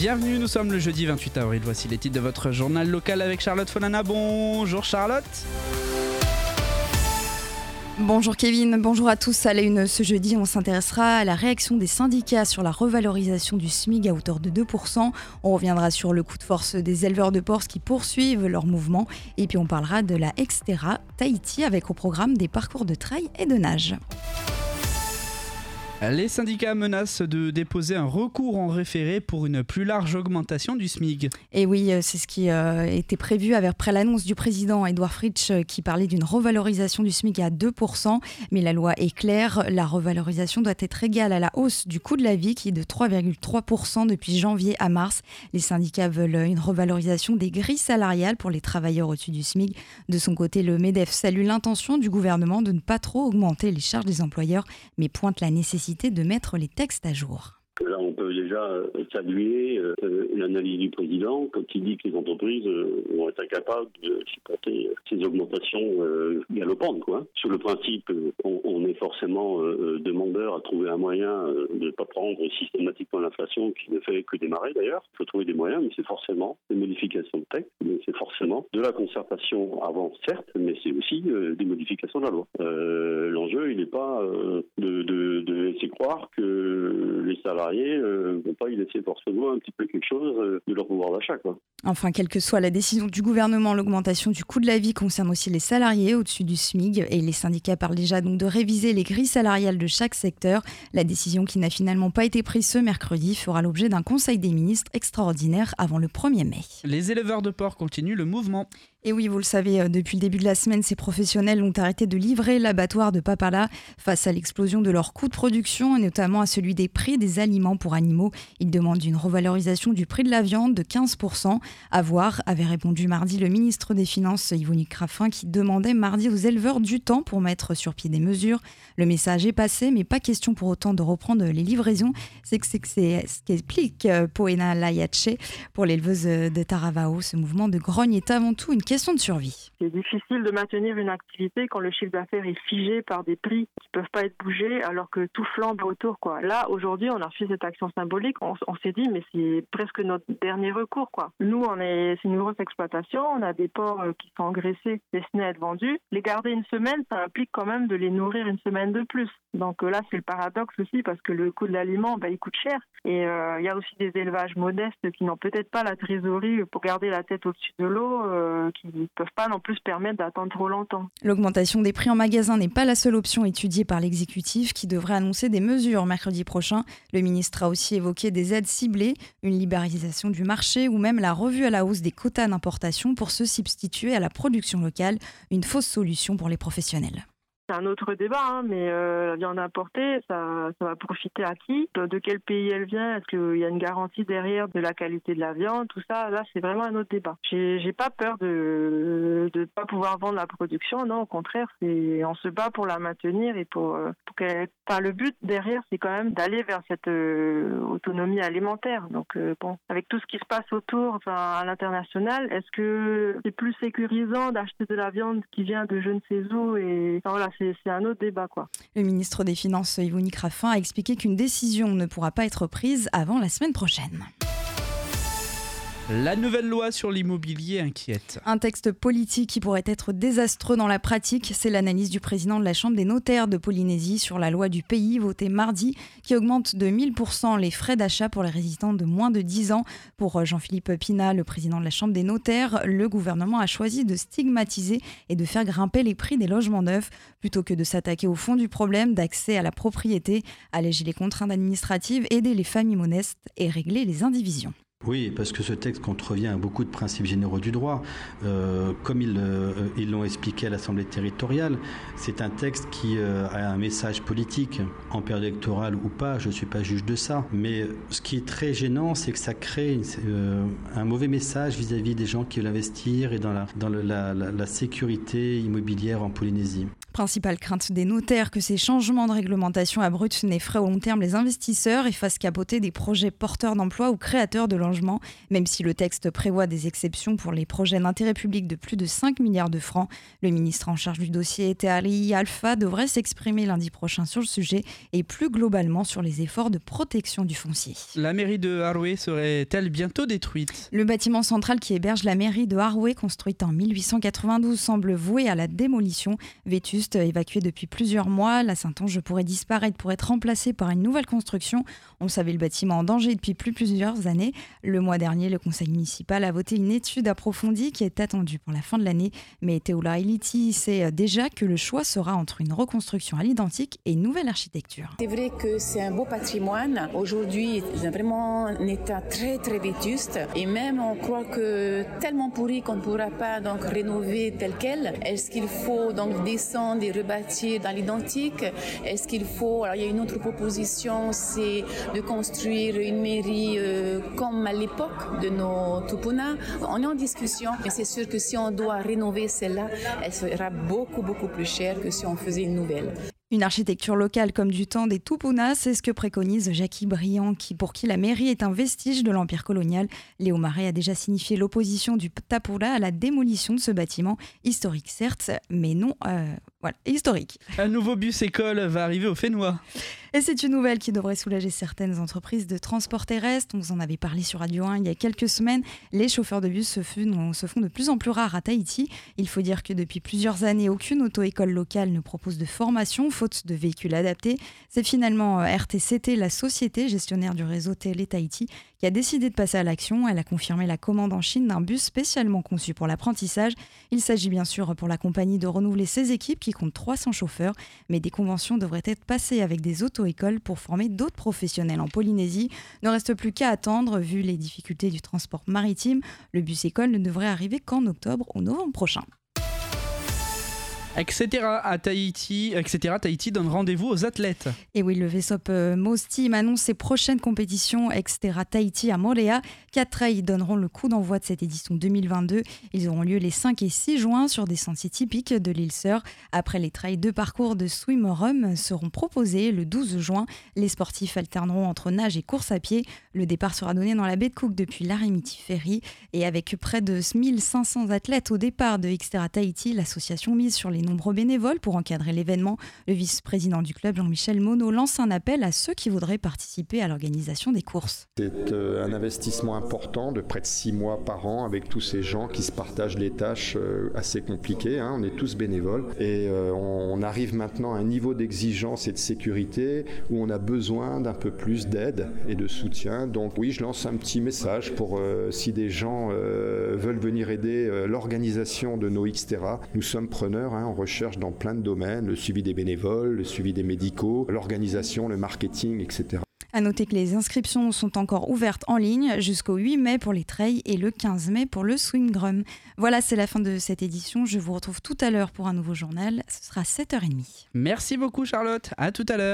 Bienvenue, nous sommes le jeudi 28 avril. Voici les titres de votre journal local avec Charlotte Fonana. Bonjour Charlotte. Bonjour Kevin, bonjour à tous. À la une ce jeudi, on s'intéressera à la réaction des syndicats sur la revalorisation du SMIG à hauteur de 2%. On reviendra sur le coup de force des éleveurs de porcs qui poursuivent leur mouvement. Et puis on parlera de la Exterra Tahiti avec au programme des parcours de trail et de nage. Les syndicats menacent de déposer un recours en référé pour une plus large augmentation du SMIG. Et oui, euh, c'est ce qui euh, était prévu après l'annonce du président Edouard Fritsch euh, qui parlait d'une revalorisation du SMIG à 2%. Mais la loi est claire, la revalorisation doit être égale à la hausse du coût de la vie qui est de 3,3% depuis janvier à mars. Les syndicats veulent une revalorisation des grilles salariales pour les travailleurs au-dessus du SMIG. De son côté, le MEDEF salue l'intention du gouvernement de ne pas trop augmenter les charges des employeurs, mais pointe la nécessité de mettre les textes à jour. Déjà euh, saluer euh, l'analyse du président quand il dit que les entreprises euh, vont être incapables de supporter ces augmentations galopantes. Quoi. Sur le principe, on, est forcément demandeur à trouver un moyen de ne pas prendre systématiquement l'inflation qui ne fait que démarrer d'ailleurs. Il faut trouver des moyens, mais c'est forcément des modifications de texte, c'est forcément de la concertation avant, certes, mais c'est aussi des modifications de la loi. L'enjeu, il n'est pas de, de, laisser croire que les salariés ne vont pas y laisser forcément un petit peu quelque chose euh, de leur pouvoir d'achat. Enfin, quelle que soit la décision du gouvernement, l'augmentation du coût de la vie concerne aussi les salariés au-dessus du SMIG et les syndicats parlent déjà donc de réviser les grilles salariales de chaque secteur. La décision qui n'a finalement pas été prise ce mercredi fera l'objet d'un conseil des ministres extraordinaire avant le 1er mai. Les éleveurs de porc continuent le mouvement. Et oui, vous le savez, euh, depuis le début de la semaine, ces professionnels ont arrêté de livrer l'abattoir de Papala face à l'explosion de leurs coûts de production et notamment à celui des prix des aliments pour animaux. Ils demandent une revalorisation du prix de la viande de 15%. À voir, avait répondu mardi le ministre des Finances Yvonique Raffin qui demandait mardi aux éleveurs du temps pour mettre sur pied des mesures. Le message est passé, mais pas question pour autant de reprendre les livraisons. C'est ce qu'explique euh, Poena Layache pour l'éleveuse de Taravao. Ce mouvement de grogne est avant tout une question de survie. C'est difficile de maintenir une activité quand le chiffre d'affaires est figé par des prix qui ne peuvent pas être bougés alors que tout flambe autour. Quoi. Là, aujourd'hui, on a fait cette action symbolique. On, s'est dit, mais c'est presque notre dernier recours. Quoi. Nous, on est, c'est une grosse exploitation. On a des porcs euh, qui sont engraissés, destinés à être vendus. Les garder une semaine, ça implique quand même de les nourrir une semaine de plus. Donc euh, là, c'est le paradoxe aussi parce que le coût de l'aliment, bah, il coûte cher. Et euh, il y a aussi des élevages modestes qui n'ont peut-être pas la trésorerie pour garder la tête au-dessus de l'eau, qui ne peuvent pas non plus permettre d'attendre trop longtemps. L'augmentation des prix en magasin n'est pas la seule option étudiée par l'exécutif qui devrait annoncer des mesures mercredi prochain. Le ministre a aussi évoqué des aides ciblées, une du marché ou même la revue à la hausse des quotas d'importation pour se substituer à la production locale, une fausse solution pour les professionnels c'est un autre débat, hein, mais euh, la viande importée, ça, ça va profiter à qui? De quel pays elle vient? Est-ce qu'il y a une garantie derrière de la qualité de la viande? Tout ça, là, c'est vraiment un autre débat. J'ai pas peur de ne pas pouvoir vendre la production. Non, au contraire, on se bat pour la maintenir et pour, euh, qu'elle. Enfin, le but derrière, c'est quand même d'aller vers cette euh, autonomie alimentaire. Donc, bon, avec tout ce qui se passe autour, enfin, à l'international, est-ce que c'est plus sécurisant d'acheter de la viande qui vient de je ne sais où et voilà, c'est un autre débat. Le ministre des Finances, Yvonique Raffin, a expliqué qu'une décision ne pourra pas être prise avant la semaine prochaine. La nouvelle loi sur l'immobilier inquiète. Un texte politique qui pourrait être désastreux dans la pratique, c'est l'analyse du président de la Chambre des notaires de Polynésie sur la loi du pays votée mardi qui augmente de 1000% les frais d'achat pour les résidents de moins de 10 ans. Pour Jean-Philippe Pina, le président de la Chambre des notaires, le gouvernement a choisi de stigmatiser et de faire grimper les prix des logements neufs plutôt que de s'attaquer au fond du problème d'accès à la propriété, alléger les contraintes administratives, aider les familles modestes et régler les indivisions. Oui, parce que ce texte contrevient à beaucoup de principes généraux du droit. Euh, comme euh, ils l'ont expliqué à l'Assemblée territoriale, c'est un texte qui euh, a un message politique, en période électorale ou pas, je ne suis pas juge de ça. Mais ce qui est très gênant, c'est que ça crée un mauvais message vis-à-vis des gens qui veulent investir et dans, la, dans la sécurité immobilière en Polynésie. Principale crainte des notaires que ces changements de réglementation abrupts n'effraient au long terme les investisseurs et fassent capoter des projets porteurs d'emplois ou créateurs de logements, même si le texte prévoit des exceptions pour les projets d'intérêt public de plus de 5 milliards de francs. Le ministre en charge du dossier, Teari Alpha, devrait s'exprimer lundi prochain sur le sujet et plus globalement sur les efforts de protection du foncier. La mairie de Haroué serait-elle bientôt détruite? Le bâtiment central qui héberge la mairie de Haroué, construite en 1892, semble voué à la démolition. Vétuste, évacuée depuis plusieurs mois, la Saint-Onge pourrait disparaître pour être remplacée par une nouvelle construction. On savait le bâtiment en danger depuis plus plusieurs années. Le mois dernier, le conseil municipal a voté une étude approfondie qui est attendue pour la fin de l'année. Mais Teoula Eliti sait déjà que le choix sera entre une reconstruction à l'identique et une nouvelle architecture. C'est vrai que c'est un beau patrimoine. Aujourd'hui, c'est vraiment un état très très vétuste. Et même on croit que tellement pourri qu'on ne pourra pas donc rénover tel quel. Est-ce qu'il faut donc descendre et rebâtir dans l'identique Est-ce qu'il faut Alors il y a une autre proposition, c'est de construire une mairie euh, comme à l'époque de nos Tupuna. On est en discussion, mais c'est sûr que si on doit rénover celle-là, elle sera beaucoup beaucoup plus chère que si on faisait une nouvelle. Une architecture locale comme du temps des Tupunas, c'est ce que préconise Jackie Briand, qui, pour qui la mairie est un vestige de l'empire colonial. Léo Marais a déjà signifié l'opposition du Tapura à la démolition de ce bâtiment, historique certes, mais non euh, voilà, historique. Un nouveau bus école va arriver au Fénois. Et c'est une nouvelle qui devrait soulager certaines entreprises de transport terrestre. On vous en avait parlé sur Radio 1 il y a quelques semaines. Les chauffeurs de bus se font, se font de plus en plus rares à Tahiti. Il faut dire que depuis plusieurs années, aucune auto-école locale ne propose de formation faute de véhicules adaptés. C'est finalement euh, RTCT, la société gestionnaire du réseau Télé Tahiti, qui a décidé de passer à l'action. Elle a confirmé la commande en Chine d'un bus spécialement conçu pour l'apprentissage. Il s'agit bien sûr pour la compagnie de renouveler ses équipes qui comptent 300 chauffeurs, mais des conventions devraient être passées avec des auto-écoles pour former d'autres professionnels en Polynésie. Ne reste plus qu'à attendre, vu les difficultés du transport maritime. Le bus école ne devrait arriver qu'en octobre ou novembre prochain etc. à Tahiti, etc. Tahiti donne rendez-vous aux athlètes. Et oui, le Vesop euh, Team annonce ses prochaines compétitions, etc. Tahiti à Moréa. Quatre trails donneront le coup d'envoi de cette édition 2022. Ils auront lieu les 5 et 6 juin sur des sentiers typiques de l'île Sœur. Après les trails, deux parcours de swimmerum seront proposés le 12 juin. Les sportifs alterneront entre nage et course à pied. Le départ sera donné dans la baie de Cook depuis l'Arimiti Ferry. Et avec près de 1500 athlètes au départ de Xterra Tahiti, l'association mise sur les nombreux bénévoles pour encadrer l'événement. Le vice-président du club, Jean-Michel Monod, lance un appel à ceux qui voudraient participer à l'organisation des courses. C'est euh, un investissement important de près de six mois par an avec tous ces gens qui se partagent les tâches euh, assez compliquées. Hein. On est tous bénévoles et euh, on arrive maintenant à un niveau d'exigence et de sécurité où on a besoin d'un peu plus d'aide et de soutien. Donc oui, je lance un petit message pour si des gens veulent venir aider l'organisation de nos Xterra. Nous sommes preneurs. Hein recherche dans plein de domaines, le suivi des bénévoles, le suivi des médicaux, l'organisation, le marketing, etc. À noter que les inscriptions sont encore ouvertes en ligne jusqu'au 8 mai pour les trails et le 15 mai pour le swingdrum. Voilà, c'est la fin de cette édition. Je vous retrouve tout à l'heure pour un nouveau journal. Ce sera 7h30. Merci beaucoup Charlotte. À tout à l'heure.